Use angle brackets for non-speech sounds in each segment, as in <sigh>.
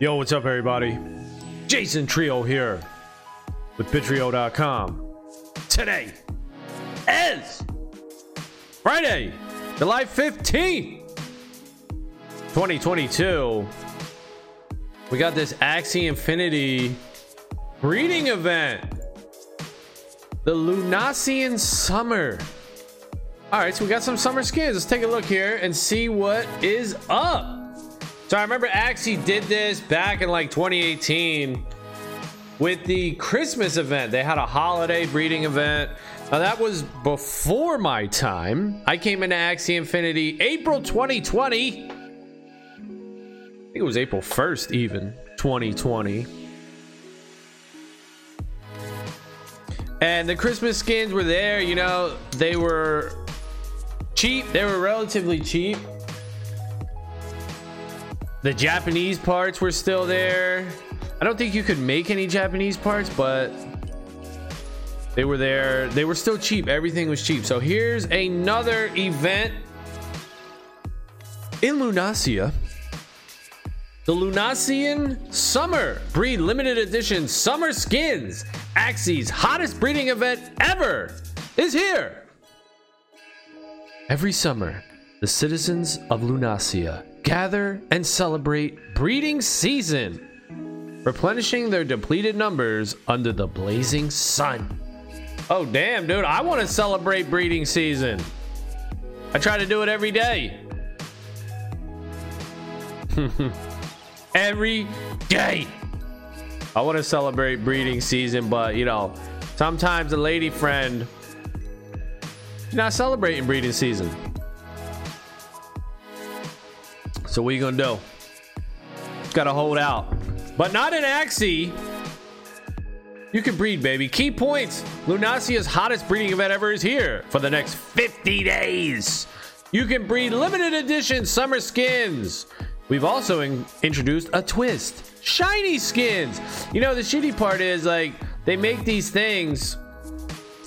Yo, what's up, everybody? Jason Trio here with Bitrio.com. Today is Friday, July 15th, 2022. We got this Axie Infinity breeding event, the Lunacian Summer. All right, so we got some summer skins. Let's take a look here and see what is up. So I remember Axie did this back in like 2018 with the Christmas event. They had a holiday breeding event. Now that was before my time. I came into Axie Infinity April 2020. I think it was April 1st, even 2020. And the Christmas skins were there, you know, they were cheap, they were relatively cheap. The Japanese parts were still there. I don't think you could make any Japanese parts, but they were there. They were still cheap. Everything was cheap. So here's another event in Lunacia. The Lunacian Summer Breed Limited Edition Summer Skins, Axie's hottest breeding event ever, is here. Every summer, the citizens of Lunacia gather and celebrate breeding season, replenishing their depleted numbers under the blazing sun. Oh, damn, dude, I want to celebrate breeding season. I try to do it every day. <laughs> every day. I want to celebrate breeding season, but you know, sometimes a lady friend not celebrating breeding season. So what are you gonna do? Gotta hold out. But not in Axie. You can breed, baby. Key points. Lunacia's hottest breeding event ever is here for the next 50 days. You can breed limited edition summer skins. We've also in- introduced a twist. Shiny skins. You know, the shitty part is like they make these things,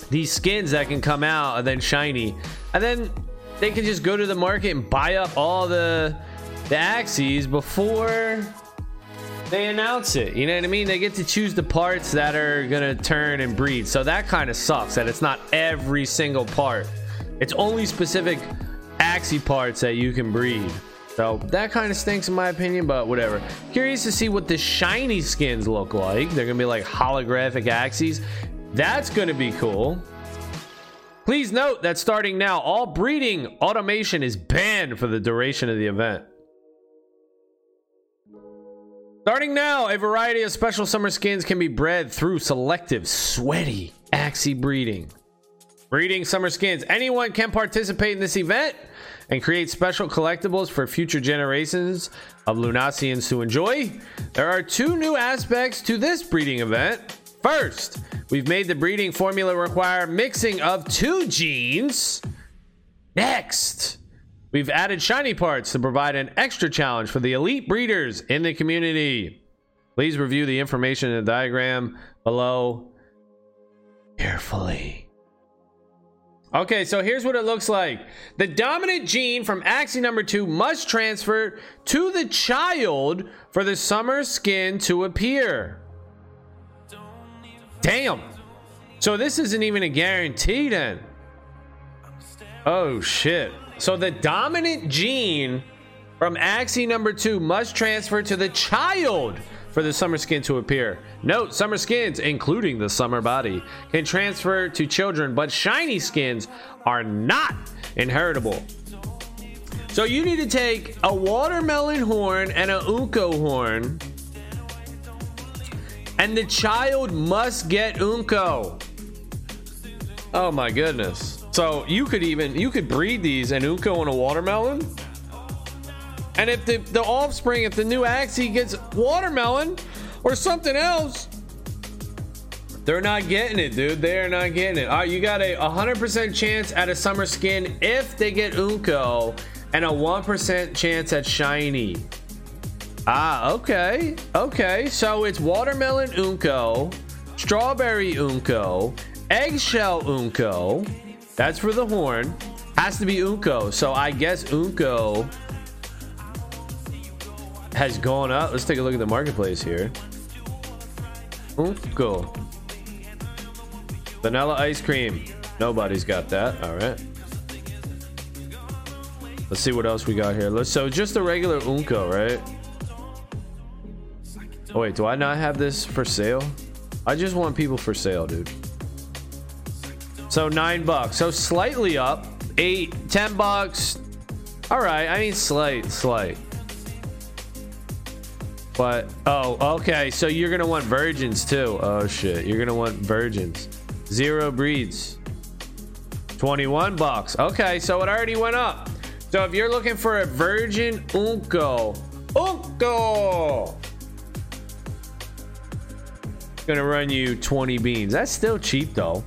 these skins that can come out and then shiny. And then they can just go to the market and buy up all the the Axies before they announce it. You know what I mean? They get to choose the parts that are gonna turn and breed. So that kind of sucks that it's not every single part. It's only specific Axie parts that you can breed. So that kind of stinks in my opinion, but whatever. Curious to see what the shiny skins look like. They're gonna be like holographic Axies. That's gonna be cool. Please note that starting now, all breeding automation is banned for the duration of the event. Starting now, a variety of special summer skins can be bred through selective, sweaty Axie breeding. Breeding summer skins. Anyone can participate in this event and create special collectibles for future generations of Lunacians to enjoy. There are two new aspects to this breeding event. First, we've made the breeding formula require mixing of two genes. Next, We've added shiny parts to provide an extra challenge for the elite breeders in the community. Please review the information in the diagram below carefully. Okay, so here's what it looks like. The dominant gene from Axie number two must transfer to the child for the summer skin to appear. Damn. So this isn't even a guarantee then. Oh shit. So the dominant gene from Axie number two must transfer to the child for the summer skin to appear. Note, summer skins, including the summer body, can transfer to children, but shiny skins are not inheritable. So you need to take a watermelon horn and a Unko horn, and the child must get Unko. Oh my goodness. So you could even you could breed these and Unko and a watermelon. And if the, the offspring, if the new Axie gets watermelon or something else, they're not getting it, dude. They are not getting it. All right, you got a 100% chance at a summer skin if they get Unko, and a 1% chance at shiny. Ah, okay. Okay, so it's watermelon Unko, strawberry Unko, eggshell Unko, that's for the horn. Has to be Unko. So I guess Unko has gone up. Let's take a look at the marketplace here. Unko. Vanilla ice cream. Nobody's got that. All right. Let's see what else we got here. Let's so just a regular Unko, right? Oh wait, do I not have this for sale? I just want people for sale, dude. So nine bucks. So slightly up. Eight, ten bucks. All right. I mean, slight, slight. But oh, okay. So you're gonna want virgins too. Oh shit, you're gonna want virgins. Zero breeds. 21 bucks. Okay, so it already went up. So if you're looking for a virgin Unko, Unko, gonna run you 20 beans. That's still cheap though.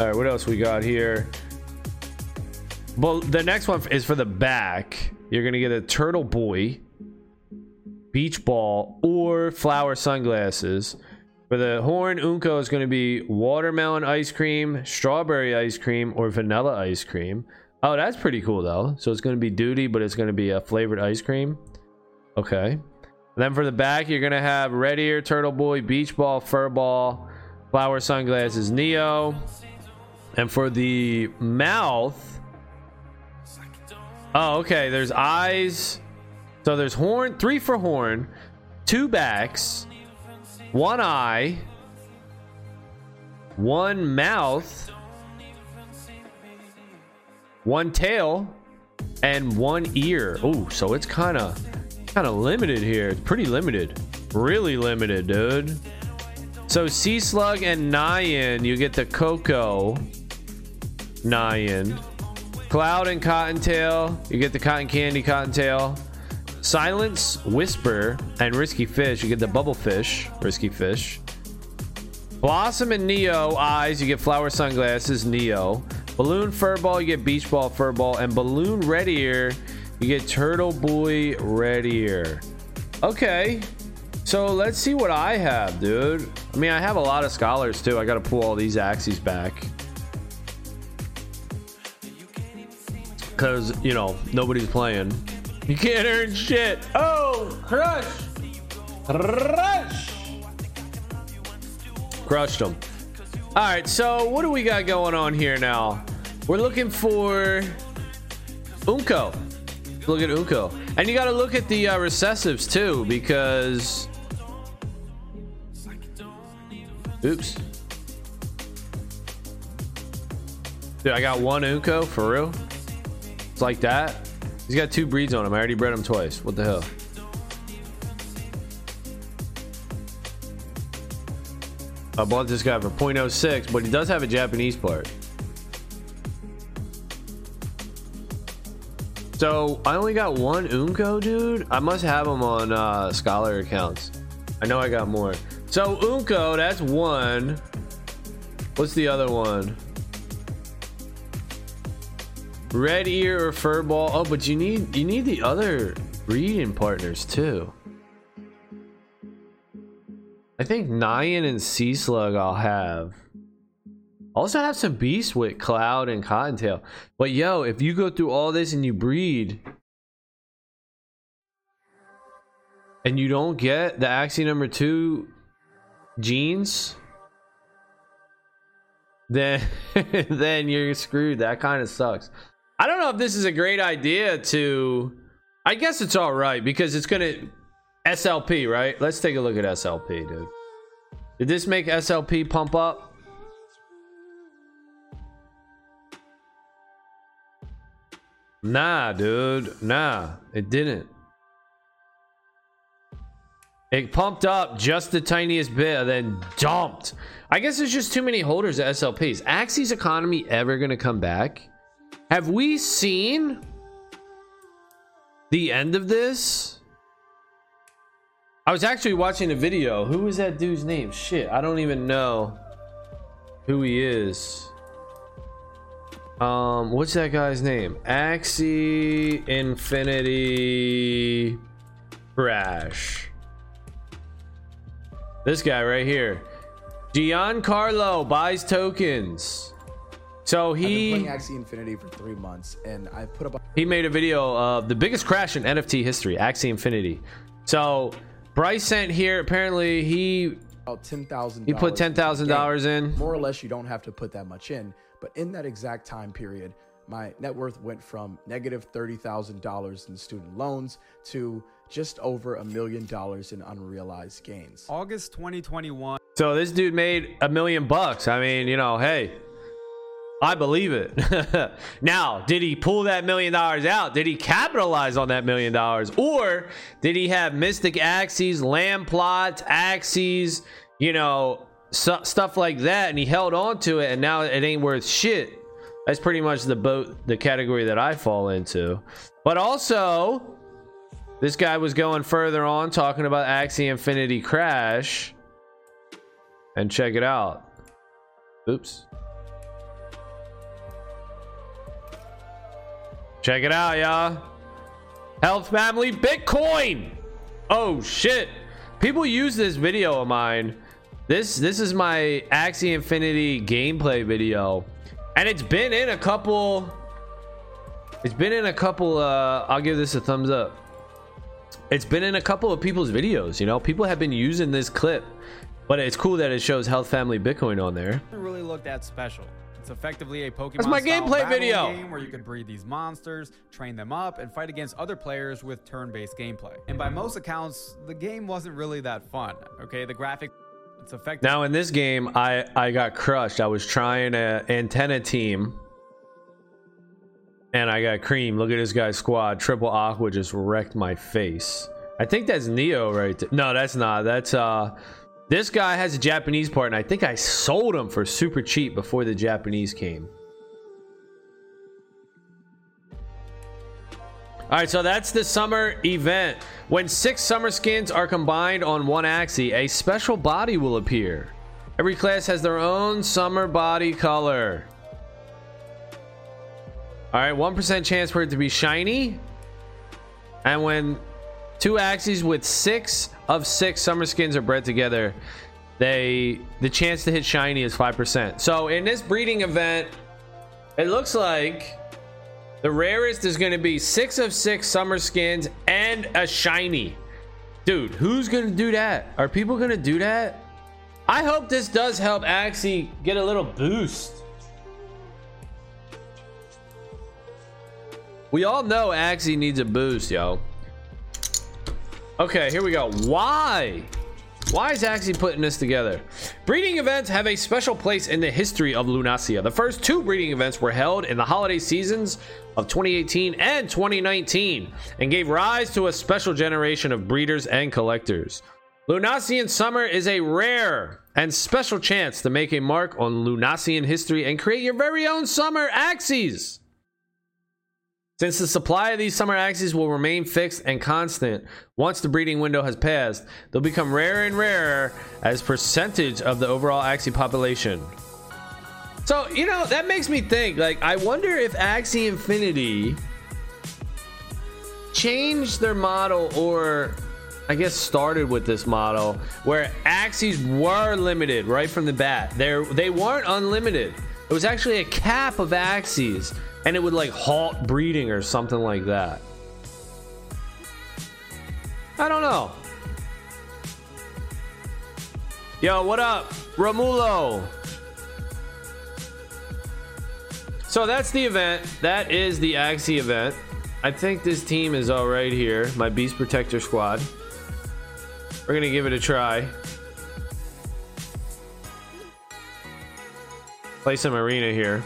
All right, what else we got here? Well, the next one is for the back. You're gonna get a turtle boy, beach ball, or flower sunglasses. For the horn, Unko is to be watermelon ice cream, strawberry ice cream, or vanilla ice cream. Oh, that's pretty cool though. So it's to be duty, but it's to be a flavored ice cream. Okay. And then for the back, you're to have red ear, turtle boy, beach ball, fur ball, flower sunglasses, Neo. And for the mouth, oh, okay. There's eyes. So there's horn, three for horn, two backs, one eye, one mouth, one tail, and one ear. Oh, so it's kind of kind of limited here. It's pretty limited. Really limited, dude. So Sea Slug and Nyan, you get the Cocoa Nyan. Cloud and Cottontail, you get the Cotton Candy Cottontail. Silence, Whisper, and Risky Fish, you get the Bubble Fish, Risky Fish. Blossom and Neo eyes, you get flower sunglasses, Neo. Balloon Furball, you get Beach Ball Furball. And Balloon Red Ear, you get Turtle Boy Red Ear. Okay, so let's see what I have, dude. I mean, I have a lot of scholars too. I got to pull all these Axies back. Because, you know, nobody's playing. You can't earn shit. Oh, crush. Crush. Crushed them. All right, so what do we got going on here now? We're looking for Unko. Look at Unko. And you got to look at the uh, recessives too, because. Oops. Dude, I got one Unko for real. It's like that. He's got two breeds on him. I already bred him twice. What the hell? I bought this guy for 0.06, but he does have a Japanese part. So I only got one Unko, dude. I must have them on uh, Scholar accounts. I know I got more. So Unko, that's one. What's the other one? Red ear or fur ball. Oh, but you need you need the other breeding partners too. I think Nyan and Sea Slug I'll have. Also have some beasts with Cloud and Cottontail. But yo, if you go through all this and you breed and you don't get the Axie number two genes, then <laughs> then you're screwed. That kind of sucks. I don't know if this is a great idea to. I guess it's all right because it's gonna SLP, right? Let's take a look at SLP, dude. Did this make SLP pump up? Nah, dude. Nah, it didn't. It pumped up just the tiniest bit and then dumped. I guess there's just too many holders of SLPs. Axie's economy ever gonna come back? Have we seen the end of this? I was actually watching a video. Who is that dude's name? Shit, I don't even know who he is. Um, what's that guy's name? Axie Infinity Crash. This guy right here. Giancarlo buys tokens. So I've been he playing Axie Infinity for three months, and I put up A- he made a video of the biggest crash in NFT history, Axie Infinity. So Bryce sent here. Apparently he about ten thousand. he put ten thousand dollars in. More or less, you don't have to put that much in, but in that exact time period, my net worth went from negative thirty thousand dollars in student loans to just over a million dollars in unrealized gains. August 2021. So this dude made a million bucks. I mean, you know, hey, I believe it. <laughs> now, did he pull that million dollars out? Did he capitalize on that million dollars? Or did he have mystic Axies, land plots, Axies, you know, su- stuff like that, and he held on to it, and now it ain't worth shit? That's pretty much the boat, the category that I fall into. But also, this guy was going further on talking about Axie Infinity Crash. And check it out. Oops. Check it out, y'all. Health Family Bitcoin. Oh shit. People use this video of mine. This this is my Axie Infinity gameplay video. And it's been in a couple It's been in a couple uh I'll give this a thumbs up. It's been in a couple of people's videos, you know. People have been using this clip. But it's cool that it shows Health Family Bitcoin on there. really looked that special. It's effectively a Pokemon That's my style gameplay battle video. game where you could breed these monsters, train them up, and fight against other players with turn-based gameplay. And by most accounts, the game wasn't really that fun. Okay, the graphic, it's effective. Now in this game, I I got crushed. I was trying a antenna team, and I got cream. Look at this guy's squad. Triple Aqua just wrecked my face. I think that's Neo right there. No, that's not. That's uh, this guy has a Japanese part, and I think I sold him for super cheap before the Japanese came. All right, so that's the summer event. When six summer skins are combined on one axie, a special body will appear. Every class has their own summer body color. All right, 1% chance for it to be shiny. And when two Axies with six of six summer skins are bred together, they the chance to hit shiny is 5%. So in this breeding event, it looks like the rarest is going to be six of six summer skins and a shiny. Dude, who's going to do that? Are people going to do that? I hope this does help Axie get a little boost. We all know Axie needs a boost, yo. Okay, here we go. Why? Why is Axie putting this together? Breeding events have a special place in the history of Lunacia. The first two breeding events were held in the holiday seasons of 2018 and 2019 and gave rise to a special generation of breeders and collectors. Lunacian Summer is a rare and special chance to make a mark on Lunacian history and create your very own summer Axies. Since the supply of these summer Axies will remain fixed and constant once the breeding window has passed, they'll become rarer and rarer as percentage of the overall axie population. So, you know, that makes me think like I wonder if Axie Infinity changed their model or I guess started with this model where Axies were limited right from the bat. They they weren't unlimited. It was actually a cap of Axies and it would like halt breeding or something like that. I don't know. Yo, what up, Romulo? So that's the event. That is the Axie event. I think this team is all right here. My Beast Protector squad. We're gonna give it a try. Play some arena here.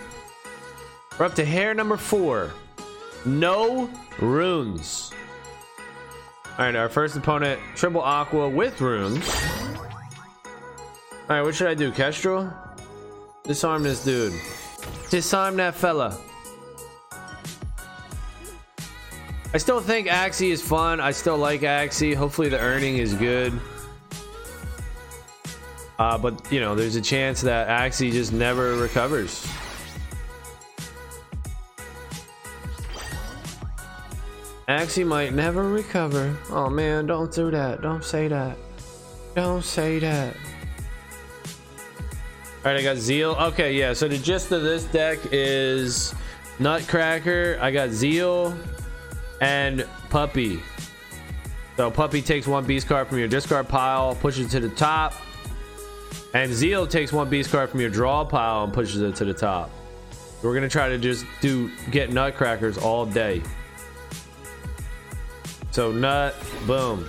We're up to hair number four. No runes. All right, our first opponent, triple aqua with runes. All right, what should I do? Kestrel? Disarm this dude. Disarm that fella. I still think Axie is fun. I still like Axie. Hopefully the earning is good. Uh, but, you know, there's a chance that Axie just never recovers. Axie might never recover. Oh man, don't do that. Don't say that. Don't say that. All right, I got Zeal. Okay, yeah. So the gist of this deck is Nutcracker. I got Zeal and Puppy. So Puppy takes one beast card from your discard pile, pushes it to the top. And Zeal takes one beast card from your draw pile and pushes it to the top. We're gonna try to just do get nutcrackers all day. So nut, boom.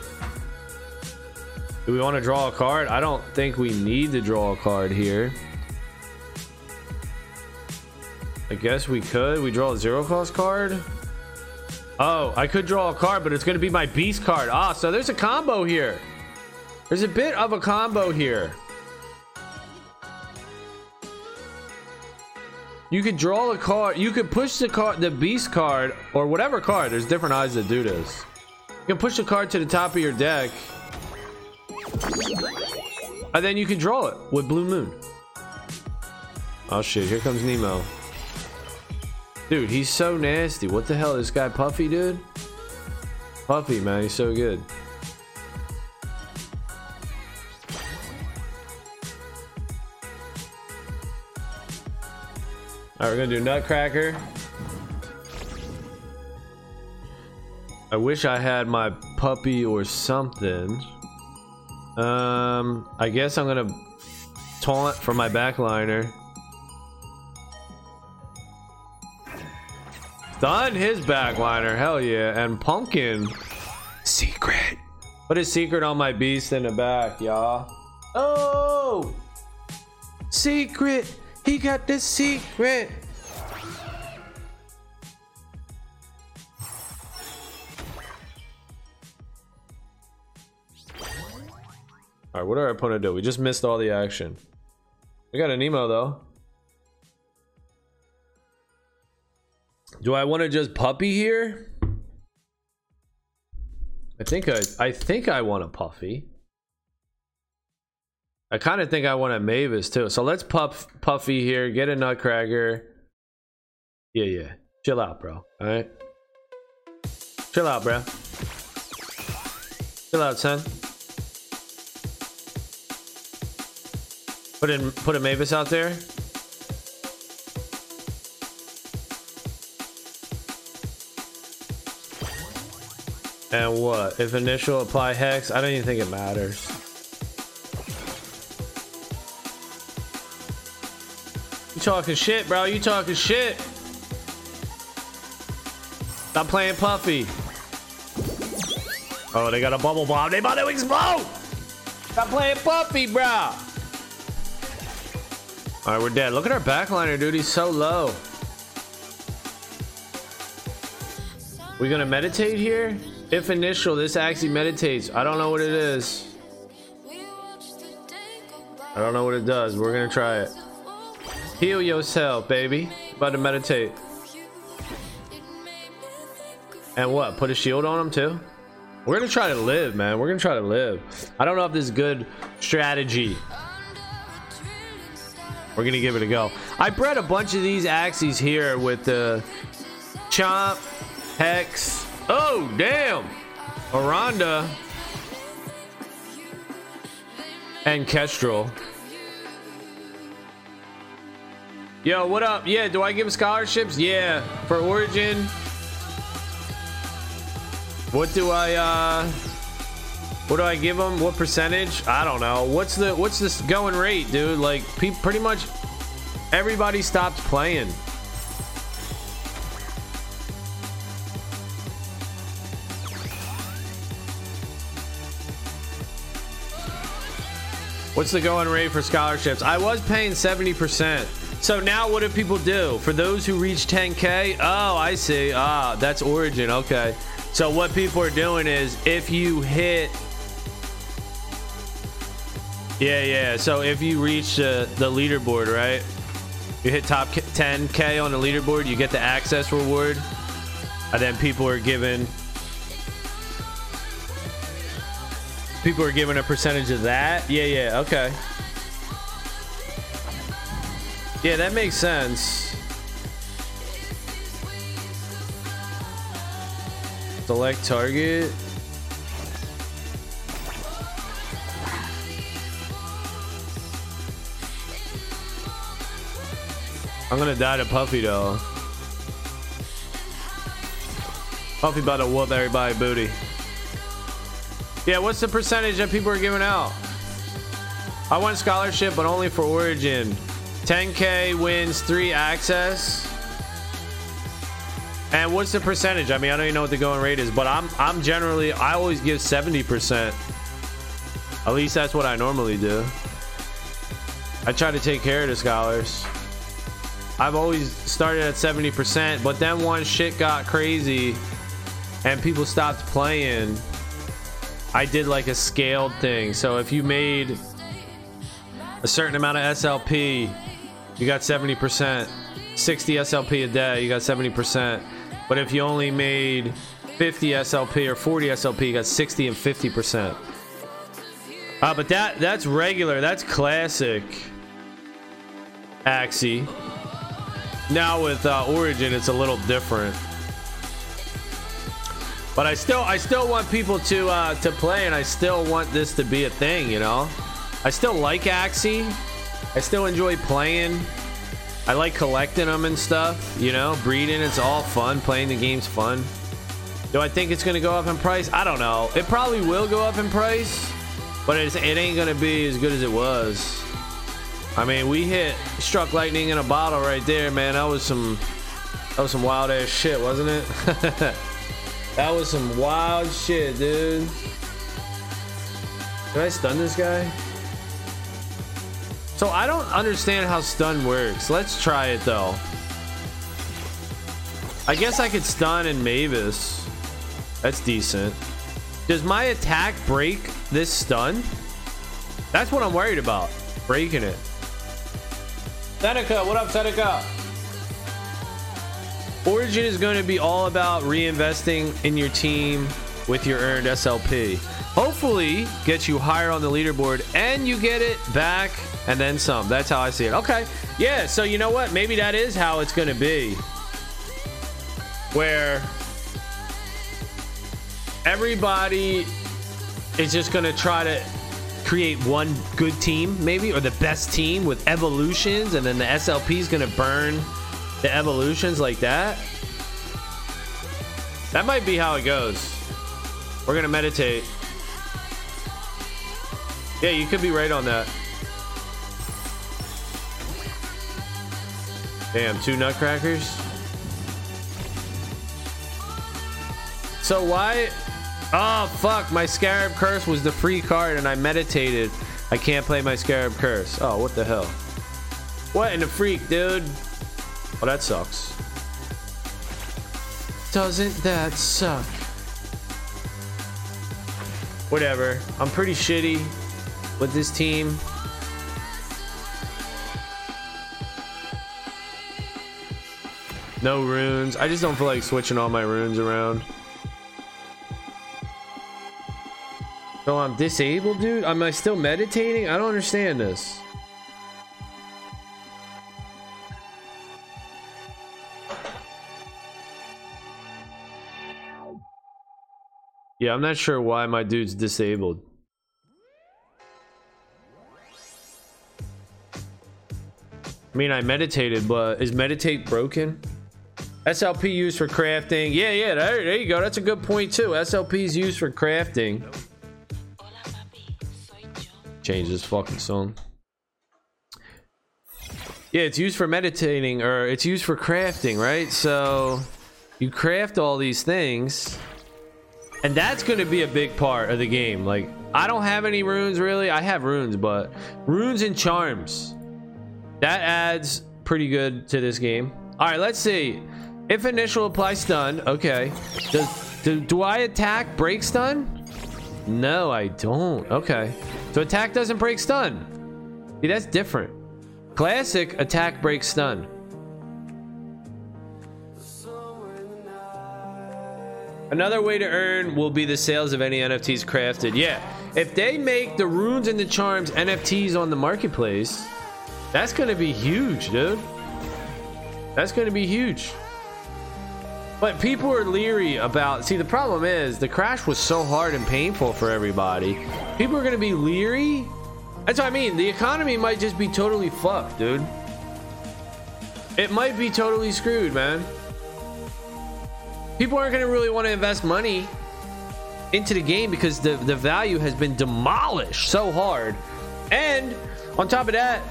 Do we want to draw a card? I don't think we need to draw a card here. I guess we could. We draw a zero cost card. Oh, I could draw a card, but it's going to be my beast card. Ah, so there's a combo here. There's a bit of a combo here. You could draw a card. You could push the card, the beast card, or whatever card. There's different eyes that do this. You can push the card to the top of your deck. And then you can draw it with Blue Moon. Oh shit, here comes Nemo. Dude, he's so nasty. What the hell? This guy Puffy, dude? Puffy, man, he's so good. Alright, we're gonna do Nutcracker. I wish I had my puppy or something. Um, I guess I'm gonna taunt for my backliner. Done his backliner, hell yeah. And Pumpkin. Secret. Put a secret on my beast in the back, y'all. Oh! Secret! He got the secret! Alright, what did our opponent do? We just missed all the action. We got an emo though. Do I want to just puppy here? I think I I think I want a puffy. I kind of think I want a Mavis too. So let's puff puffy here, get a nutcracker. Yeah, yeah. Chill out, bro. All right. Chill out, bro. Chill out, son. Put in put a Mavis out there. And what? If initial apply hex, I don't even think it matters. You talking shit, bro. You talking shit. Stop playing Puffy. Oh, they got a bubble bomb. They about to explode. Stop playing Puffy, bro. All right, we're dead. Look at our backliner, dude. He's so low. We gonna meditate here? If initial, this actually meditates. I don't know what it is. I don't know what it does. We're gonna try it. Heal yourself, baby. About to meditate. And what? Put a shield on him too? We're gonna try to live, man. We're gonna try to live. I don't know if this is good strategy. We're gonna give it a go. I bred a bunch of these Axies here with the Chomp, Hex. Oh, damn. Aranda. And Kestrel. Yo, what up? Yeah, do I give scholarships? Yeah, for Origin. What do I, uh... What do I give them? What percentage? I don't know. What's the what's this going rate, dude? Like, pe pretty much everybody stops playing. What's the going rate for scholarships? I was paying 70%. So now what do people do? For those who reach 10K? Oh, I see. Ah, that's Origin. Okay. So what people are doing is if you hit. Yeah, yeah. So if you reach uh, the leaderboard, right? You hit top 10K on the leaderboard, you get the access reward. And then people are given People are given a percentage of that. Yeah, yeah, okay. Yeah, that makes sense. Select target. I'm gonna die to Puffy though. Puffy about to whoop everybody booty. Yeah, what's the percentage that people are giving out? I want scholarship, but only for Origin. 10k wins three Axies. And what's the percentage? I mean, I don't even know what the going rate is, but I'm I'm generally I always give 70%. At least that's what I normally do. I try to take care of the scholars. I've always started at 70%, but then once shit got crazy and people stopped playing, I did like a scaled thing. So if you made a certain amount of SLP, you got 70%. 60 SLP a day, you got 70%. But if you only made 50 SLP or 40 SLP, you got 60 and 50%. Uh, but that that's regular. That's classic Axie. Now with uh, Origin, it's a little different. But I still I still want people to uh, to play, and I still want this to be a thing. You know, I still like Axie. I still enjoy playing. I like collecting them and stuff. You know, breeding. It's all fun. Playing the game's fun. Do I think it's gonna go up in price? I don't know. It probably will go up in price, but it ain't gonna be as good as it was. I mean, we hit struck lightning in a bottle right there, man. That was some that was some wild ass shit, wasn't it? <laughs> that was some wild shit, dude. Can I stun this guy? So I don't understand how stun works. Let's try it though. I guess I could stun in Mavis. That's decent. Does my attack break this stun? That's what I'm worried about. Breaking it. Seneca, what up, Seneca? Origin is going to be all about reinvesting in your team with your earned SLP. Hopefully, get you higher on the leaderboard and you get it back and then some. That's how I see it. Okay. Yeah, so you know what? Maybe that is how it's going to be. Where everybody is just going to try to create one good team, maybe, or the best team with evolutions, and then the SLP is gonna burn the evolutions like that. That might be how it goes. We're gonna meditate. Yeah, you could be right on that. Damn, two nutcrackers. So why Oh, fuck. My Scarab Curse was the free card and I meditated. I can't play my Scarab Curse. Oh, what the hell? What in the freak, dude? Oh, that sucks. Doesn't that suck? Whatever. I'm pretty shitty with this team. No runes. I just don't feel like switching all my runes around. So I'm disabled, dude? Am I still meditating? I don't understand this. Yeah, I'm not sure why my dude's disabled. I mean, I meditated, but is meditate broken? SLP used for crafting. Yeah, yeah, there, there you go. That's a good point, too. SLP is used for crafting. Change this fucking song. Yeah, it's used for meditating or it's used for crafting, right? So you craft all these things. And that's going to be a big part of the game. Like, I don't have any runes really. I have runes, but runes and charms. That adds pretty good to this game. All right, let's see. If initial apply stun, okay. Does, do, do I attack break stun? No, I don't. Okay. So attack doesn't break stun. See, that's different. Classic attack breaks stun. Another way to earn will be the sales of any NFTs crafted. Yeah, if they make the runes and the charms NFTs on the marketplace, that's going to be huge, dude. That's going to be huge. But people are leery about. See, the problem is the crash was so hard and painful for everybody. People are going to be leery. That's what I mean. The economy might just be totally fucked, dude. it might be totally screwed, man. People aren't going to really want to invest money into the game because the, the value has been demolished so hard. And on top of that,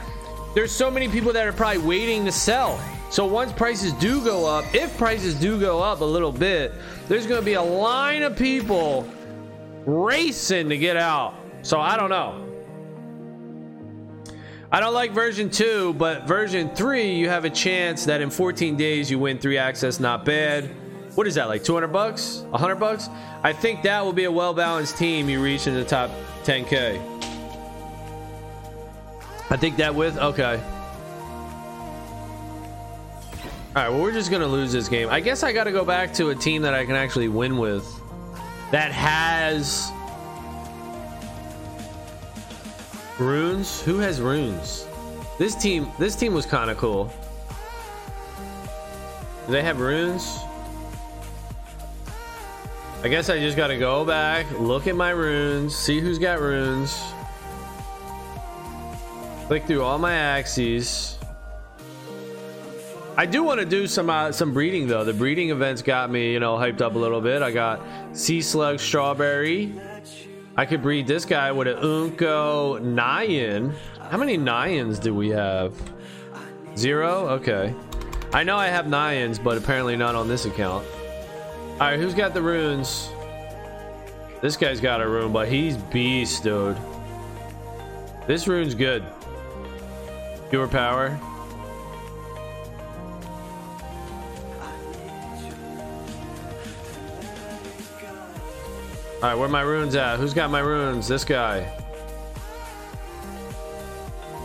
there's so many people that are probably waiting to sell. So once prices do go up, if prices do go up a little bit, there's going to be a line of people racing to get out. So I don't know. I don't like version 2, but version 3, you have a chance that in 14 days you win 3 Axies, not bad. What is that, like 200 bucks? 100 bucks? I think that will be a well-balanced team you reach in the top 10k. I think that with, okay. All right, well, we're just going to lose this game. I guess I got to go back to a team that I can actually win with that has runes. Who has runes? This team, this team was kind of cool. Do they have runes? I guess I just got to go back, look at my runes, see who's got runes. Click through all my Axies. I do want to do some uh, some breeding though. The breeding events got me, you know, hyped up a little bit. I got sea slug strawberry. I could breed this guy with an Unco Nyan. How many Nyans do we have? Zero? Okay. I know I have Nyans, but apparently not on this account. All right, who's got the runes? This guy's got a rune, but he's beast, dude. This rune's good. Pure power. All right, where my runes at? Who's got my runes? This guy.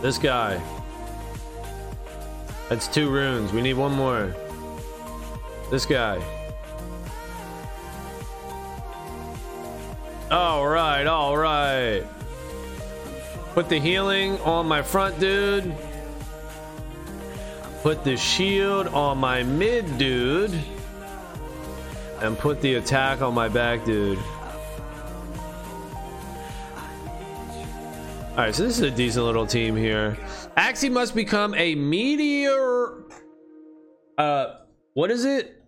This guy. That's two runes. We need one more. This guy. All right, all right. Put the healing on my front dude. Put the shield on my mid dude. And put the attack on my back dude. Alright, so this is a decent little team here. Axie must become a meteor. Uh, what is it?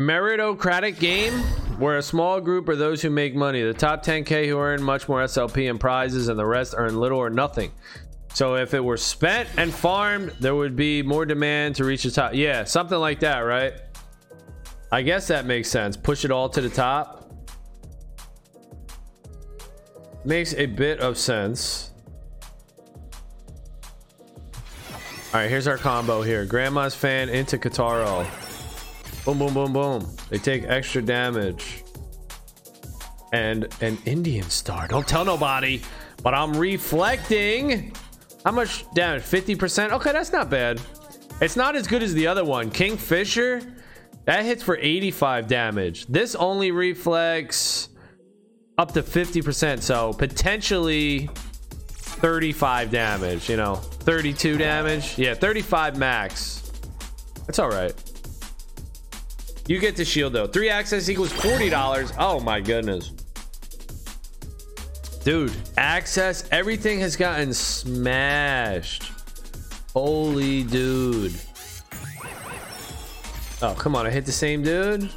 Meritocratic game where a small group are those who make money. The top 10k who earn much more SLP and prizes, and the rest earn little or nothing. So if it were spent and farmed, there would be more demand to reach the top. Yeah, something like that, right? I guess that makes sense. Push it all to the top. Makes a bit of sense. All right, here's our combo here. Grandma's fan into Kotaro. Boom, boom, boom, boom. They take extra damage. And an Indian star. Don't tell nobody, but I'm reflecting. How much damage? 50%? Okay, that's not bad. It's not as good as the other one. Kingfisher, that hits for 85 damage. This only reflects up to 50%. So potentially 35 damage, you know, 32 damage. Yeah, 35 max. That's all right. You get the shield though. Three Axies equals $40. Oh my goodness. Dude, Axies, everything has gotten smashed. Holy dude. Oh, come on. I hit the same dude.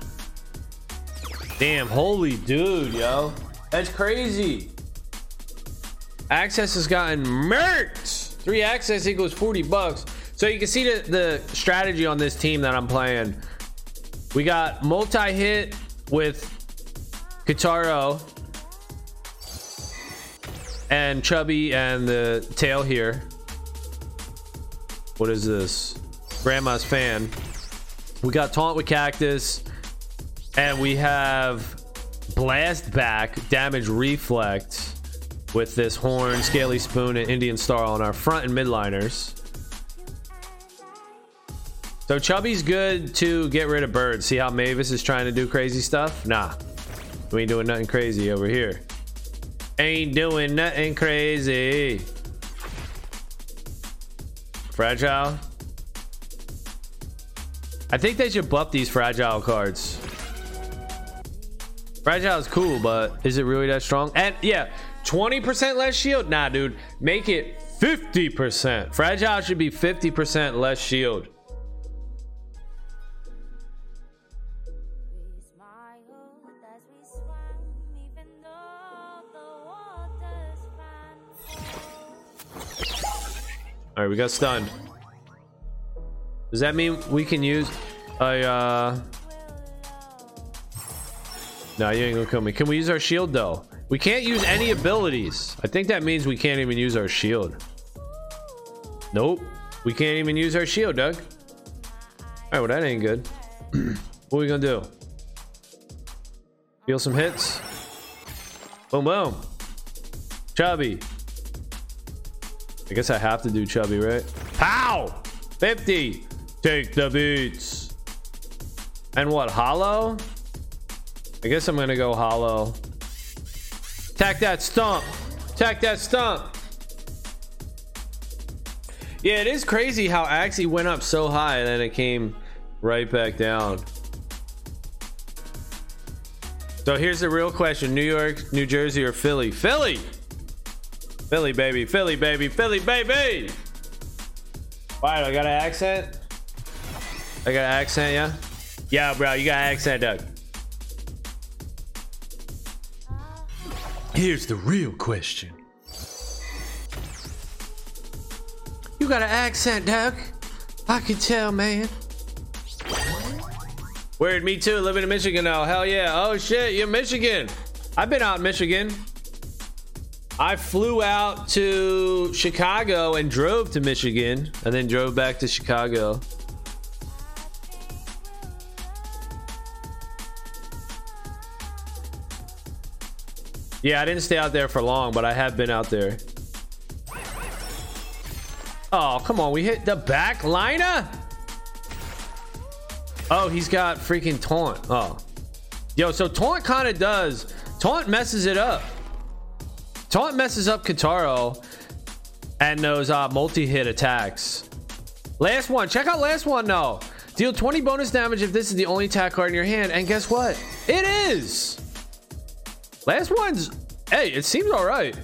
Damn, holy dude, yo. That's crazy. Axies has gotten murked. Three Axies equals 40 bucks. So you can see the, the strategy on this team that I'm playing. We got multi-hit with Kotaro and Chubby and the tail here. What is this? Grandma's fan. We got Taunt with Cactus. And we have Blast Back, Damage Reflect with this Horn, Scaly Spoon, and Indian Star on our front and midliners. So Chubby's good to get rid of birds. See how Mavis is trying to do crazy stuff? Nah. We ain't doing nothing crazy over here. Ain't doing nothing crazy. Fragile. I think they should buff these fragile cards. Fragile is cool, but is it really that strong? And yeah, 20% less shield? Nah, dude. Make it 50%. Fragile should be 50% less shield. All right, we got stunned. Does that mean we can use a, uh... No, you ain't gonna kill me. Can we use our shield, though? We can't use any abilities. I think that means we can't even use our shield. Nope. We can't even use our shield, Doug. All right, well, that ain't good. <clears throat> what are we gonna do? Feel some hits? Boom, boom. Chubby. I guess I have to do chubby, right? Pow! 50. Take the beats. And what, hollow? I guess I'm gonna go hollow. Attack that stump. Attack that stump. Yeah, it is crazy how Axie went up so high and then it came right back down. So here's the real question New York, New Jersey, or Philly? Philly! Philly, baby. Philly, baby. Philly, baby. Why? I got an accent? I got an accent, yeah? Yeah, bro. You got an accent, Doug. Here's the real question. You got an accent, Doug. I can tell, man. Weird, me too. Living in Michigan now. Hell yeah. Oh shit, you're Michigan. I've been out in Michigan. I flew out to Chicago and drove to Michigan and then drove back to Chicago. Yeah, I didn't stay out there for long, but I have been out there. Oh, come on. We hit the back liner? Oh, he's got freaking taunt. Oh. Yo, so taunt kind of does. Taunt messes it up. Taunt messes up Kotaro and those uh, multi-hit attacks. Last one. Check out last one though. Deal 20 bonus damage if this is the only attack card in your hand. And guess what? It is. Last one's. Hey, it seems all right.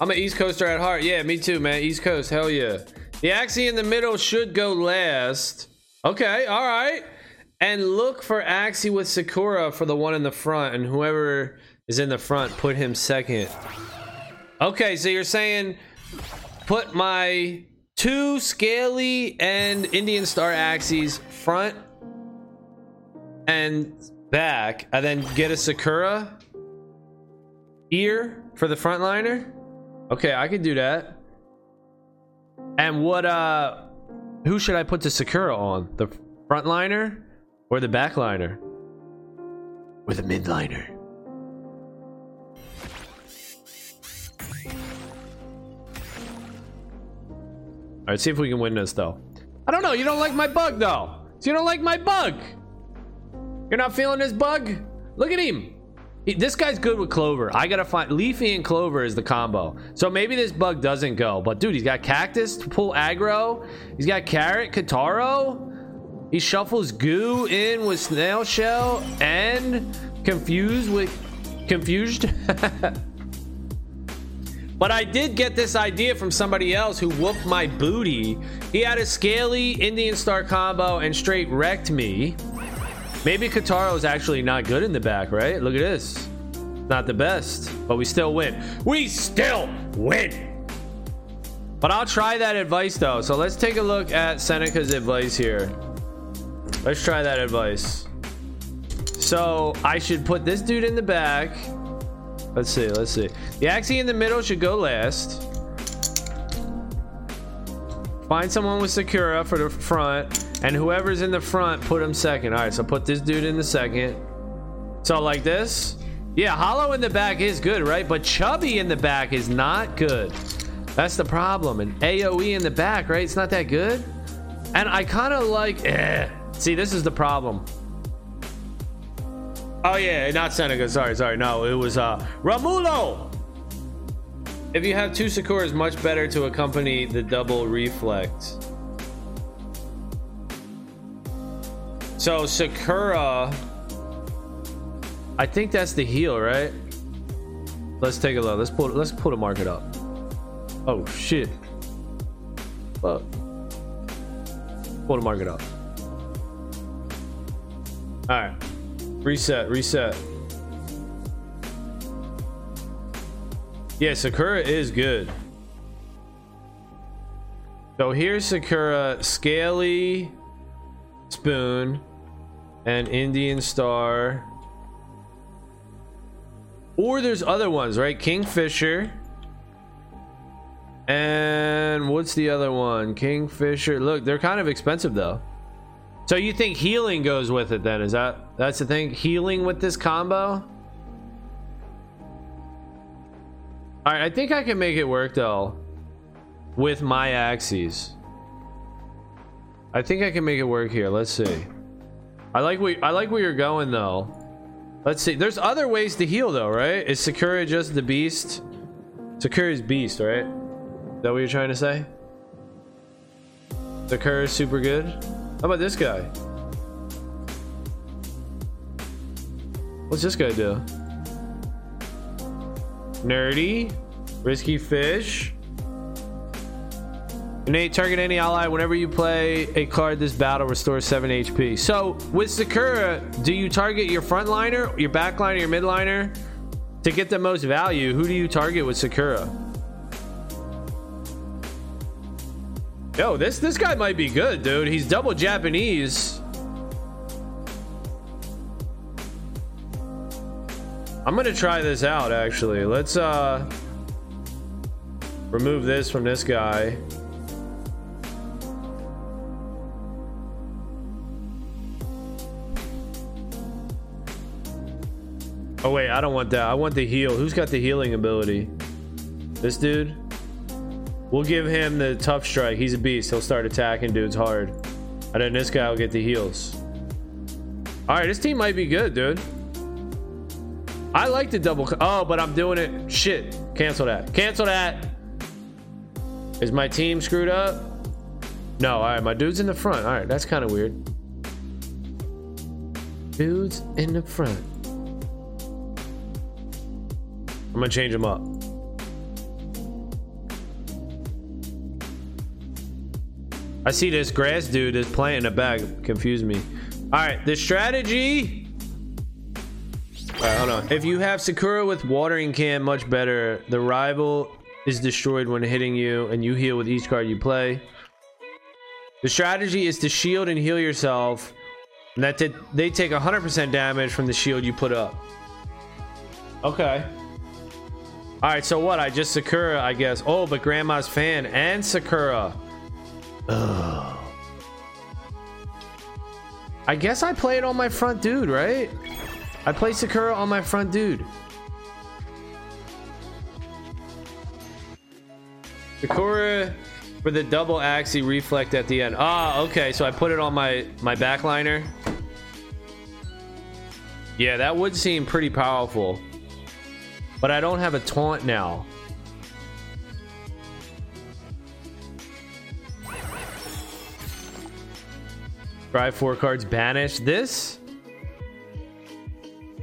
I'm an East Coaster at heart. Yeah, me too, man. East Coast. Hell yeah. The Axie in the middle should go last. Okay, all right. And look for Axie with Sakura for the one in the front. And whoever is in the front, put him second. Okay, so you're saying put my two Scaly and Indian Star Axies front and back, and then get a Sakura ear for the frontliner? Okay, I could do that. And what uh who should I put the Sakura on? The frontliner or the backliner? Or the midliner? All right, see if we can win this though. I don't know. You don't like my bug though. So you don't like my bug. You're not feeling this bug? Look at him. He- this guy's good with Clover. I gotta find Leafy and Clover is the combo. So maybe this bug doesn't go. But dude, he's got Cactus to pull aggro. He's got Carrot, Kotaro. He shuffles Goo in with Snail Shell and confused with confused. <laughs> But I did get this idea from somebody else who whooped my booty. He had a scaly Indian Star combo and straight wrecked me. Maybe Kotaro is actually not good in the back, right? Look at this. Not the best, but we still win. We still win. But I'll try that advice though. So let's take a look at Seneca's advice here. Let's try that advice. So I should put this dude in the back. Let's see, let's see. The Axie in the middle should go last. Find someone with Sakura for the front. And whoever's in the front, put him second. All right, so put this dude in the second. So like this. Yeah, Hollow in the back is good, right? But Chubby in the back is not good. That's the problem. And AoE in the back, right? It's not that good. And I kind of like, eh. See, this is the problem. Oh yeah, not Seneca. Sorry, sorry. No, it was uh Ramulo. If you have two Sakuras, much better to accompany the double reflect. So Sakura, I think that's the heal, right? Let's take a look. Let's pull. Let's pull the market up. Oh shit. Fuck. Pull the market up. Alright. Reset, reset. Yeah, Sakura is good. So here's Sakura, Scaly, Spoon, and Indian Star. Or there's other ones, right? Kingfisher. And what's the other one? Kingfisher. Look, they're kind of expensive though. So you think healing goes with it then? Is that that's the thing? Healing with this combo? All right, I think I can make it work though with my axes. I think I can make it work here. Let's see. I like we I like where you're going though. Let's see. There's other ways to heal though, right? Is Sakura just the beast? Sakura's beast, right? Is that what you're trying to say? Sakura's super good. How about this guy? What's this guy do? Nerdy, risky fish. Nate, target any ally whenever you play a card this battle restores 7 HP. So with Sakura, do you target your frontliner, your backliner, your midliner to get the most value? Who do you target with Sakura? Yo, this this guy might be good, dude. He's double Japanese. I'm gonna try this out actually. Let's uh remove this from this guy. Oh wait, I don't want that. I want the heal. Who's got the healing ability? This dude? We'll give him the tough strike. He's a beast. He'll start attacking dudes hard. And then this guy will get the heals. Alright, this team might be good, dude. I like the double. Oh, but I'm doing it. Shit. Cancel that. Cancel that. Is my team screwed up? No. Alright, my dude's in the front. Alright, that's kind of weird. Dude's in the front. I'm gonna change them up. I see this grass dude is playing the bag. Confuse me. All right, the strategy. All right, hold on. If you have Sakura with watering can, much better. The rival is destroyed when hitting you, and you heal with each card you play. The strategy is to shield and heal yourself, and that they take 100% damage from the shield you put up. Okay. All right, so what? I just Sakura, I guess. Oh, but Grandma's fan and Sakura. Ugh. I guess I play it on my front dude, right? I play Sakura on my front dude. Sakura for the double axie reflect at the end. Ah, okay. So I put it on my my backliner. Yeah, that would seem pretty powerful. But I don't have a taunt now. Drive four cards banish. This?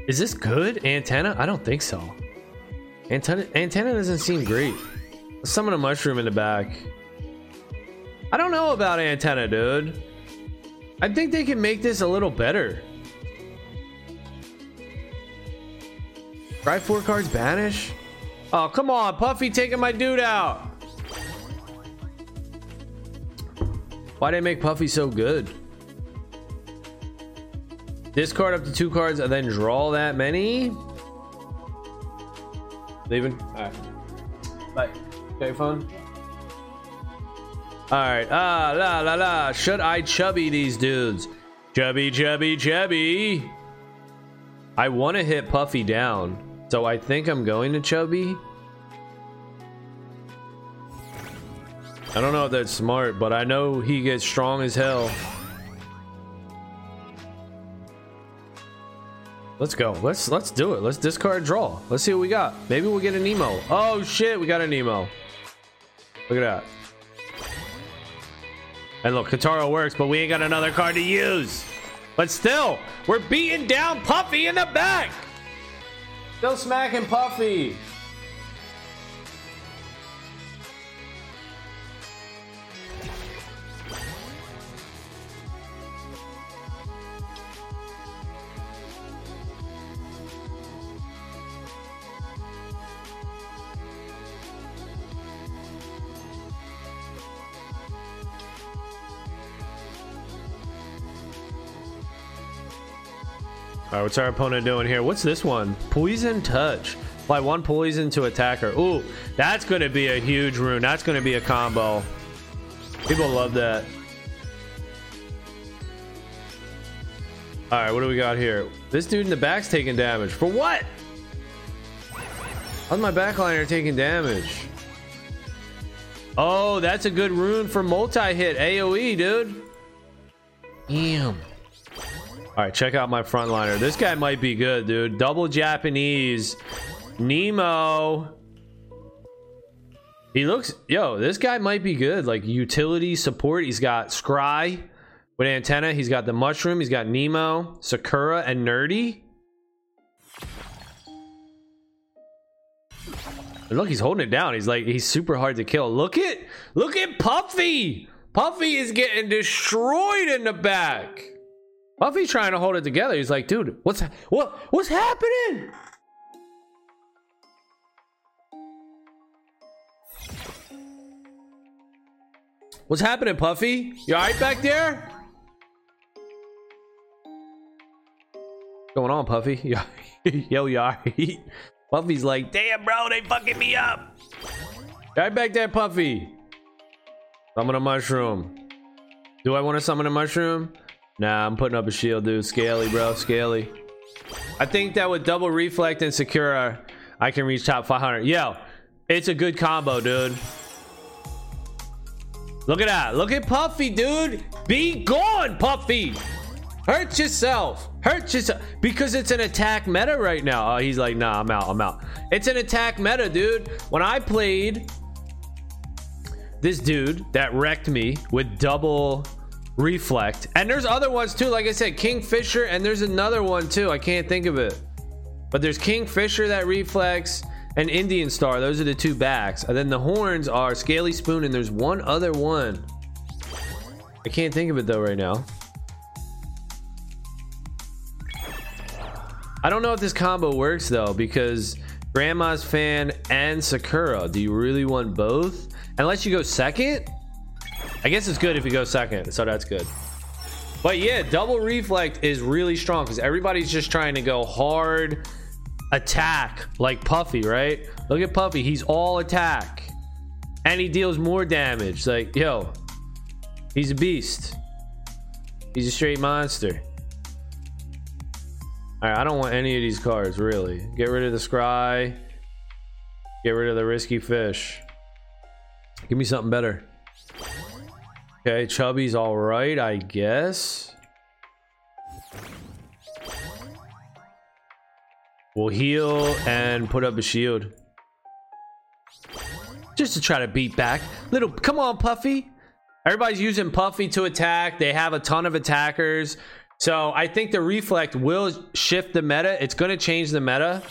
Is this good? Antenna? I don't think so. Antenna antenna doesn't seem great. Summon a mushroom in the back. I don't know about antenna, dude. I think they can make this a little better. Drive four cards banish? Oh, come on, Puffy taking my dude out. Why did they make Puffy so good? Discard up to two cards and then draw that many? Leaving? Alright. Bye. Okay, phone. Alright. Ah, la, la, la. Should I chubby these dudes? Chubby, chubby, chubby. I want to hit Puffy down. So I think I'm going to chubby. I don't know if that's smart, but I know he gets strong as hell. Let's go. Let's let's do it. Let's discard draw. Let's see what we got. Maybe we'll get an emo. Oh shit, we got an emo. Look at that. And look, Kotaro works, but we ain't got another card to use. But still, we're beating down Puffy in the back. Still smacking Puffy. All right, what's our opponent doing here? What's this one? Poison touch. Apply one poison to attacker. Ooh, that's going to be a huge rune. That's going to be a combo. People love that. All right, what do we got here? This dude in the back's taking damage. For what? How's my backliner taking damage? Oh, that's a good rune for multi-hit AoE, dude. Damn. All right, check out my frontliner. This guy might be good, dude. Double Japanese. Nemo. He looks, yo, this guy might be good. Like utility support. He's got Scry with antenna. He's got the mushroom. He's got Nemo, Sakura, and Nerdy. And look, he's holding it down. He's like, he's super hard to kill. Look at, look at Puffy. Puffy is getting destroyed in the back. Puffy's trying to hold it together. He's like, dude, what's what what's happening? What's happening, Puffy? You alright back there? What's going on, Puffy? <laughs> Yo, you alright? Puffy's like, damn, bro, they fucking me up. Right back there, Puffy. Summon a mushroom. Do I want to summon a mushroom? Nah, I'm putting up a shield, dude. Scaly, bro. Scaly. I think that with double reflect and Sakura, I can reach top 500. Yo, it's a good combo, dude. Look at that. Look at Puffy, dude. Be gone, Puffy. Hurt yourself. Hurt yourself. Because it's an attack meta right now. Oh, he's like, nah, I'm out. I'm out. It's an attack meta, dude. When I played this dude that wrecked me with double reflect, and there's other ones too. Like I said, Kingfisher, and there's another one too. I can't think of it. But there's Kingfisher that reflects and Indian Star. Those are the two backs. And then the horns are Scaly Spoon, and there's one other one. I can't think of it though right now. I don't know if this combo works though because Grandma's fan and Sakura. Do you really want both? Unless you go second? I guess it's good if you go second, so that's good. But yeah, double reflect is really strong because everybody's just trying to go hard attack like Puffy, right? Look at Puffy, he's all attack. And he deals more damage. Like, yo, he's a beast. He's a straight monster. Alright, I don't want any of these cards, really. Get rid of the scry. Get rid of the risky fish. Give me something better. Okay, Chubby's alright, I guess. We'll heal and put up a shield. Just to try to beat back. Little, come on, Puffy. Everybody's using Puffy to attack. They have a ton of attackers. So I think the Reflect will shift the meta. It's going to change the meta.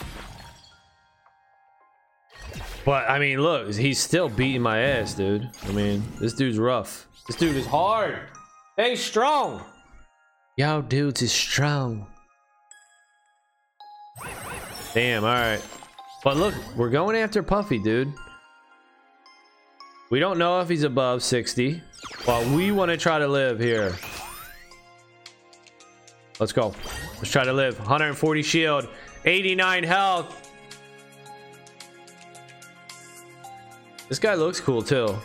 But, I mean, look, he's still beating my ass, dude. I mean, this dude's rough. This dude is hard. Hey, strong. Yo, dudes is strong. Damn, alright. But look, we're going after Puffy, dude. We don't know if he's above 60. But we want to try to live here. Let's go. Let's try to live. 140 shield. 89 health. This guy looks cool, too.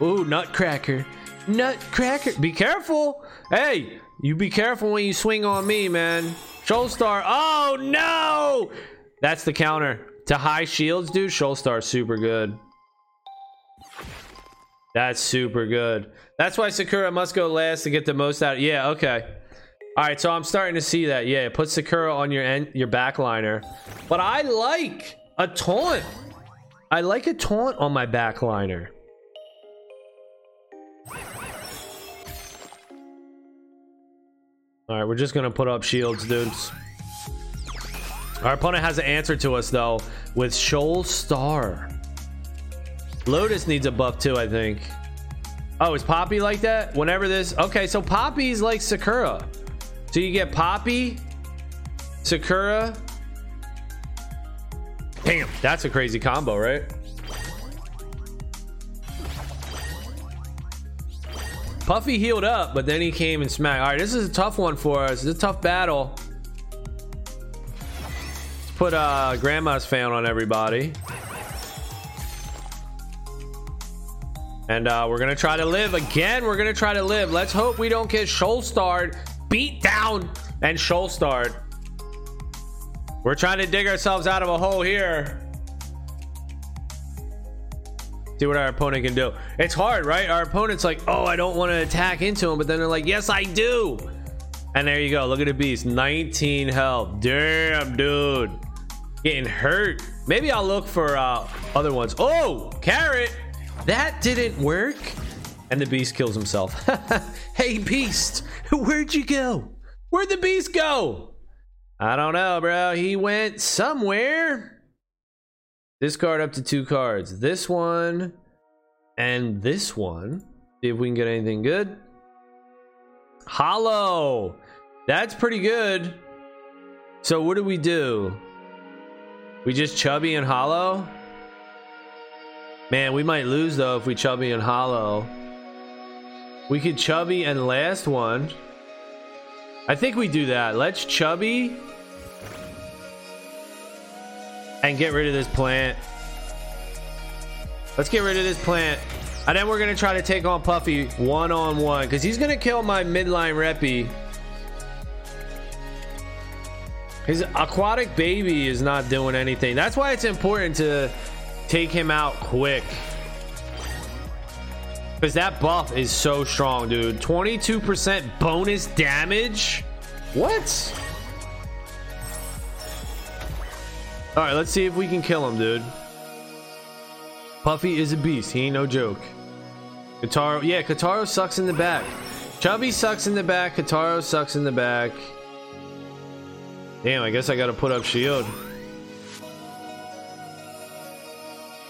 Ooh, Nutcracker. Nutcracker. Be careful. Hey, you be careful when you swing on me, man. Star. Oh, no. That's the counter. To high shields, dude, Star super good. That's super good. That's why Sakura must go last to get the most out. Yeah, okay. All right, so I'm starting to see that. Yeah, put Sakura on your end, your backliner. But I like a taunt. I like a taunt on my backliner. All right, we're just gonna put up shields, dudes. Our opponent has an answer to us though with Shoal Star. Lotus needs a buff too, I think. Oh, is Poppy like that? Whenever this, okay, so Poppy's like Sakura. So you get Poppy, Sakura. Damn, that's a crazy combo, right? Puffy healed up, but then he came and smacked. All right, this is a tough one for us. It's a tough battle. Let's put uh, Grandma's fan on everybody. And uh, we're gonna try to live again. We're gonna try to live. Let's hope we don't get Shoal Starred, beat down and Shoal We're trying to dig ourselves out of a hole here. See what our opponent can do. It's hard, right? Our opponent's like, oh, I don't want to attack into him, but then they're like, yes, I do. And there you go. Look at the beast. 19 health. Damn, dude. Getting hurt. Maybe I'll look for uh, other ones. Oh, carrot. That didn't work. And the beast kills himself. <laughs> hey, beast, <laughs> where'd you go? Where'd the beast go? I don't know, bro. He went somewhere. Discard up to two cards. This one and this one. See if we can get anything good. Hollow. That's pretty good. So what do we do? We just chubby and hollow? Man, we might lose though if we chubby and hollow. We could chubby and last one. I think we do that. Let's chubby and get rid of this plant. Let's get rid of this plant. And then we're going to try to take on Puffy one-on-one. because he's going to kill my midline reppy. His aquatic baby is not doing anything. That's why it's important to take him out quick. Because that buff is so strong, dude. 22% bonus damage? What? Alright, let's see if we can kill him, dude. Puffy is a beast. He ain't no joke. Kotaro, yeah, Kotaro sucks in the back. Chubby sucks in the back. Kotaro sucks in the back. Damn, I guess I gotta put up shield.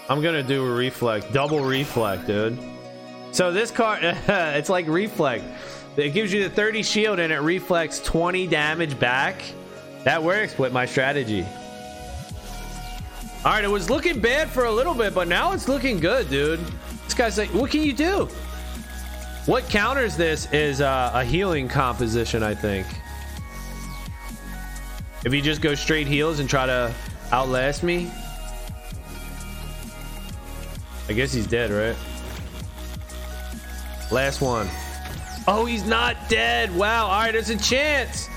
I'm gonna do a reflect, double reflect, dude. So this card, <laughs> it's like reflect. It gives you the 30 shield and it reflects 20 damage back. That works with my strategy. All right, it was looking bad for a little bit, but now it's looking good, dude. This guy's like, what can you do? What counters this is uh, a healing composition, I think. If you just go straight heals and try to outlast me, I guess he's dead, right? Last one. Oh, he's not dead. Wow. All right, there's a chance.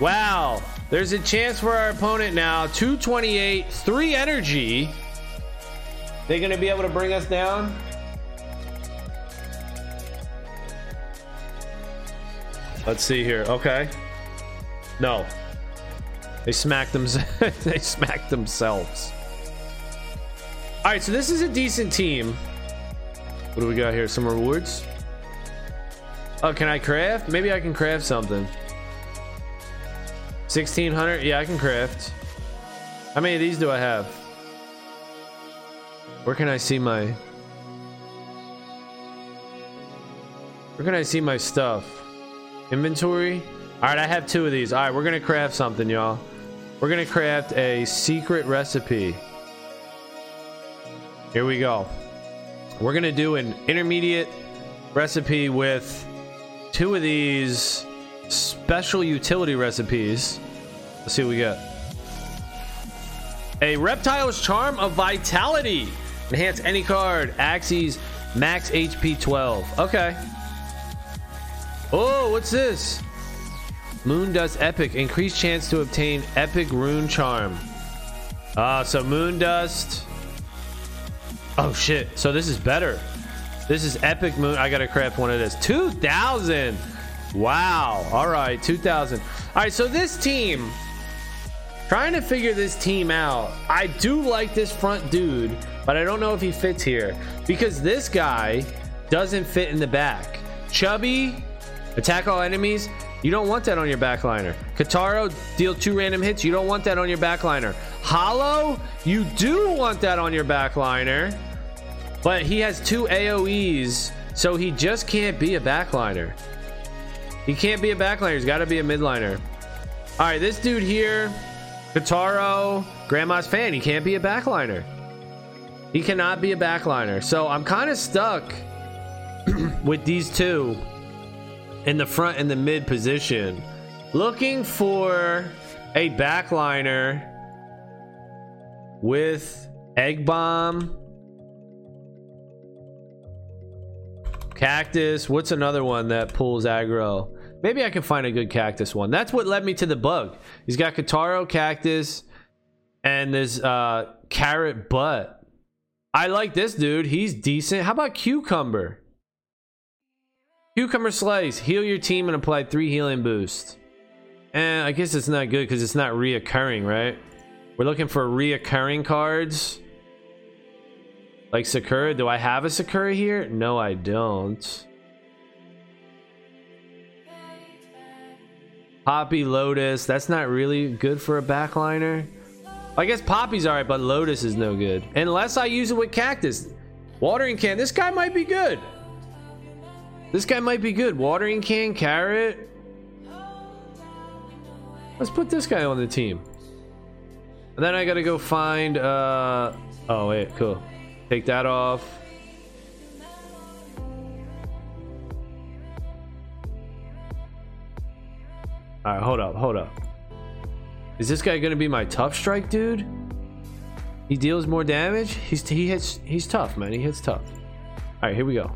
Wow. There's a chance for our opponent now. 228, 3 energy. They're going to be able to bring us down? Let's see here. Okay. No. They smacked them. <laughs> they smacked themselves. All right, so this is a decent team. What do we got here? Some rewards. Oh, can I craft? Maybe I can craft something. 1600. Yeah, I can craft. How many of these do I have? Where can I see my Where can I see my stuff? Inventory? All right, I have two of these. All right, we're to craft something, y'all. We're to craft a secret recipe. Here we go. We're to do an intermediate recipe with two of these special utility recipes. Let's see what we got. A Reptile's Charm of Vitality. Enhance any card. Axes max HP 12. Okay. Oh, what's this? Moon Dust Epic. Increased chance to obtain Epic Rune Charm. Ah, uh, so Moon Dust Oh shit. So this is better. This is epic moon. I gotta craft one of this. 2000. Wow. All right. 2000. All right. So this team, trying to figure this team out. I do like this front dude, but I don't know if he fits here because this guy doesn't fit in the back. Chubby, attack all enemies. You don't want that on your backliner. Kotaro, deal two random hits. You don't want that on your backliner. Hollow, you do want that on your backliner. But he has two AoEs, so he just can't be a backliner. He can't be a backliner. He's got to be a midliner. All right, this dude here, Kotaro, Grandma's fan. He can't be a backliner. He cannot be a backliner. So I'm kind of stuck <clears throat> with these two in the front and the mid position. Looking for a backliner with Egg Bomb, Cactus. What's another one that pulls aggro? Maybe I can find a good Cactus one. That's what led me to the bug. He's got Kotaro, Cactus, and this uh, Carrot Butt. I like this dude. He's decent. How about Cucumber? Cucumber Slice. Heal your team and apply three healing boost. And I guess it's not good because it's not reoccurring, right? We're looking for reoccurring cards. Like Sakura. Do I have a Sakura here? No, I don't. Poppy Lotus. That's not really good for a backliner. I guess Poppy's alright, but Lotus is no good. Unless I use it with Cactus. Watering can. This guy might be good. This guy might be good. Watering can, Carrot. Let's put this guy on the team. And then I gotta go find, uh... Oh, wait, cool. Take that off. Alright, hold up, hold up. Is this guy gonna be my tough strike dude? He deals more damage? He's he hits he's tough, man. He hits tough. Alright, here we go.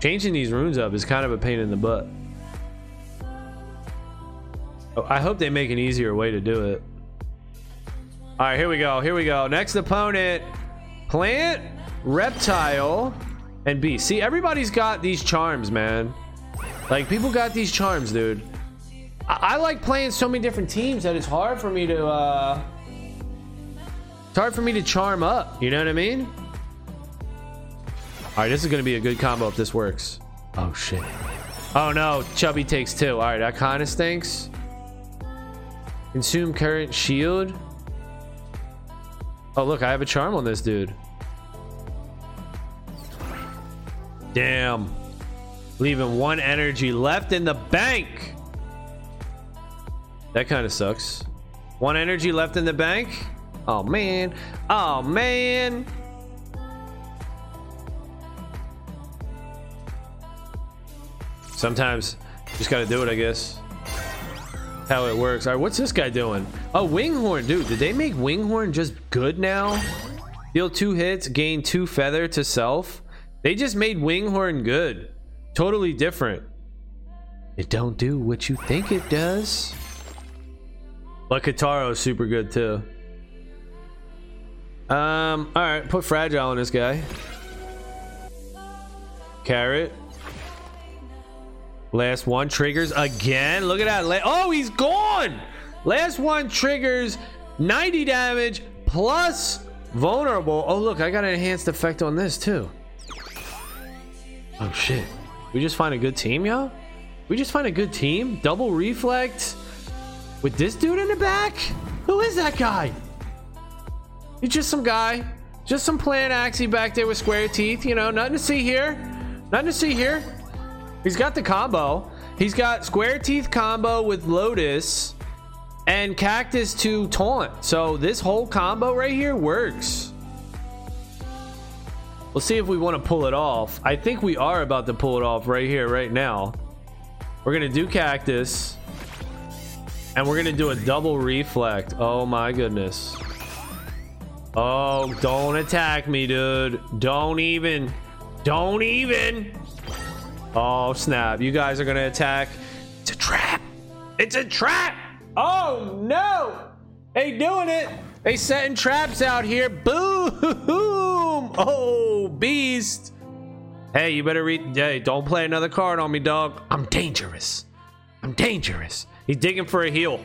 Changing these runes up is kind of a pain in the butt. Oh, I hope they make an easier way to do it. All right, here we go. Here we go. Next opponent plant, reptile, and beast. See, everybody's got these charms, man. Like, people got these charms, dude. I, I like playing so many different teams that it's hard for me to, uh. It's hard for me to charm up. You know what I mean? All right, this is to be a good combo if this works. Oh, shit. Oh, no. Chubby takes two. All right, that kind of stinks. Consume current shield. Oh, look, I have a charm on this dude. Damn. Leaving one energy left in the bank. That kind of sucks. One energy left in the bank. Oh, man. Oh, man. Sometimes just gotta do it, I guess. How it works. All right, what's this guy doing? Oh, Winghorn, dude. Did they make Winghorn just good now? Deal two hits, gain two feather to self. They just made Winghorn good. Totally different. It don't do what you think it does. But Kotaro is super good too. Um, all right, put fragile on this guy. Carrot. Last one triggers again. Look at that. La- oh, he's gone. Last one triggers 90 damage plus vulnerable. Oh, look, I got an enhanced effect on this too. Oh, shit. We just find a good team, yo? We just find a good team? Double reflect with this dude in the back? Who is that guy? He's just some guy. Just some plant axie back there with square teeth. You know, nothing to see here. Nothing to see here. He's got the combo. He's got square teeth combo with Lotus and Cactus to taunt. So this whole combo right here works. We'll see if we want to pull it off. I think we are about to pull it off right here, right now. We're going to do Cactus. And we're going to do a double reflect. Oh my goodness. Oh, don't attack me, dude. Don't even. Don't even. Oh, snap. You guys are going to attack. It's a trap. It's a trap. Oh, no. They doing it. They setting traps out here. Boom. <laughs> Oh, beast. Hey, you better read. Hey, don't play another card on me, dog. I'm dangerous. I'm dangerous. He's digging for a heal.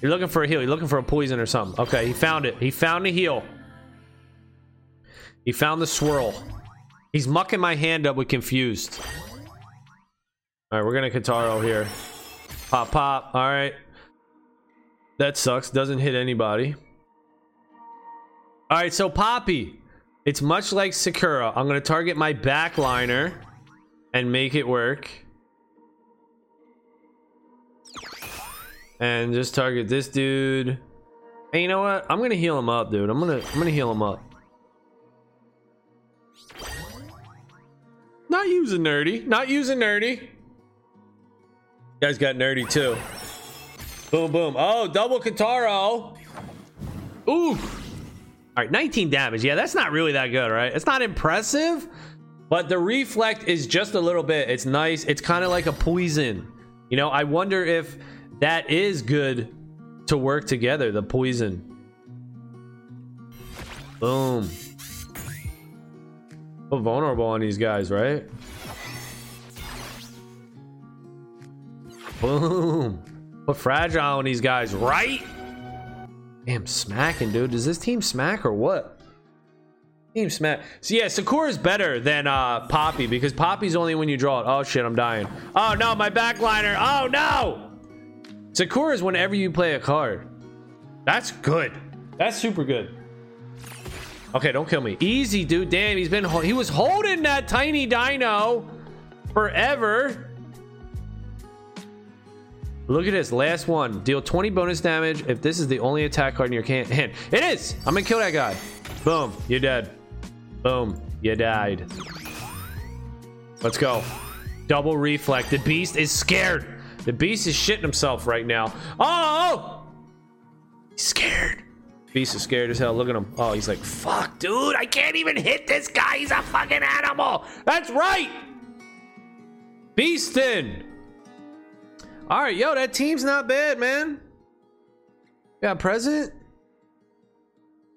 You're looking for a heal. You're looking for a poison or something. Okay, he found it. He found a heal. He found the swirl. He's mucking my hand up with confused. All right, we're gonna Kotaro here. Pop, pop. All right. That sucks. Doesn't hit anybody. All right, so Poppy. It's much like Sakura. I'm gonna target my backliner and make it work. And just target this dude. Hey, you know what? I'm gonna heal him up, dude. I'm gonna I'm gonna heal him up. Not using nerdy. Not using nerdy. You guys got nerdy too. Boom, boom. Oh, double Kotaro. Ooh. All right, 19 damage. Yeah, that's not really that good, right? It's not impressive, but the reflect is just a little bit. It's nice. It's kind of like a poison. You know, I wonder if that is good to work together, the poison. Boom. Put vulnerable on these guys, right? Boom. Put fragile on these guys, right? Damn, smacking, dude. Does this team smack or what? Team smack. So yeah, Sakura's better than uh Poppy because Poppy's only when you draw it. Oh shit, I'm dying. Oh no, my backliner. Oh no. Sakura's whenever you play a card. That's good. That's super good. Okay, don't kill me. Easy, dude. Damn, he's been he was holding that tiny dino forever. Look at this last one. Deal 20 bonus damage if this is the only attack card in your hand. It is. I'm gonna kill that guy. Boom. You're dead. Boom. You died. Let's go. Double reflect. The beast is scared. The beast is shitting himself right now. Oh! He's scared. Beast is scared as hell. Look at him. Oh, he's like, fuck, dude. I can't even hit this guy. He's a fucking animal. That's right. Beastin. All right, yo, that team's not bad, man. We got present.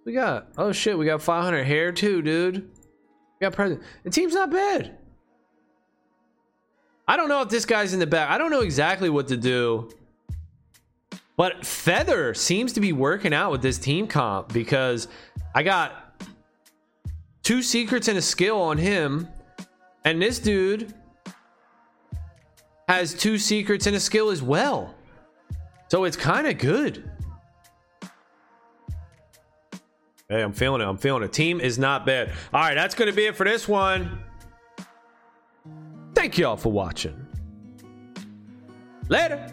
We got oh shit, we got 500 hair too, dude. We got present. The team's not bad. I don't know if this guy's in the back. I don't know exactly what to do. But Feather seems to be working out with this team comp because I got two secrets and a skill on him, and this dude has two secrets and a skill as well. So it's kind of good. Hey, I'm feeling it. I'm feeling it. Team is not bad. All right, that's going to be it for this one. Thank y'all for watching. Later.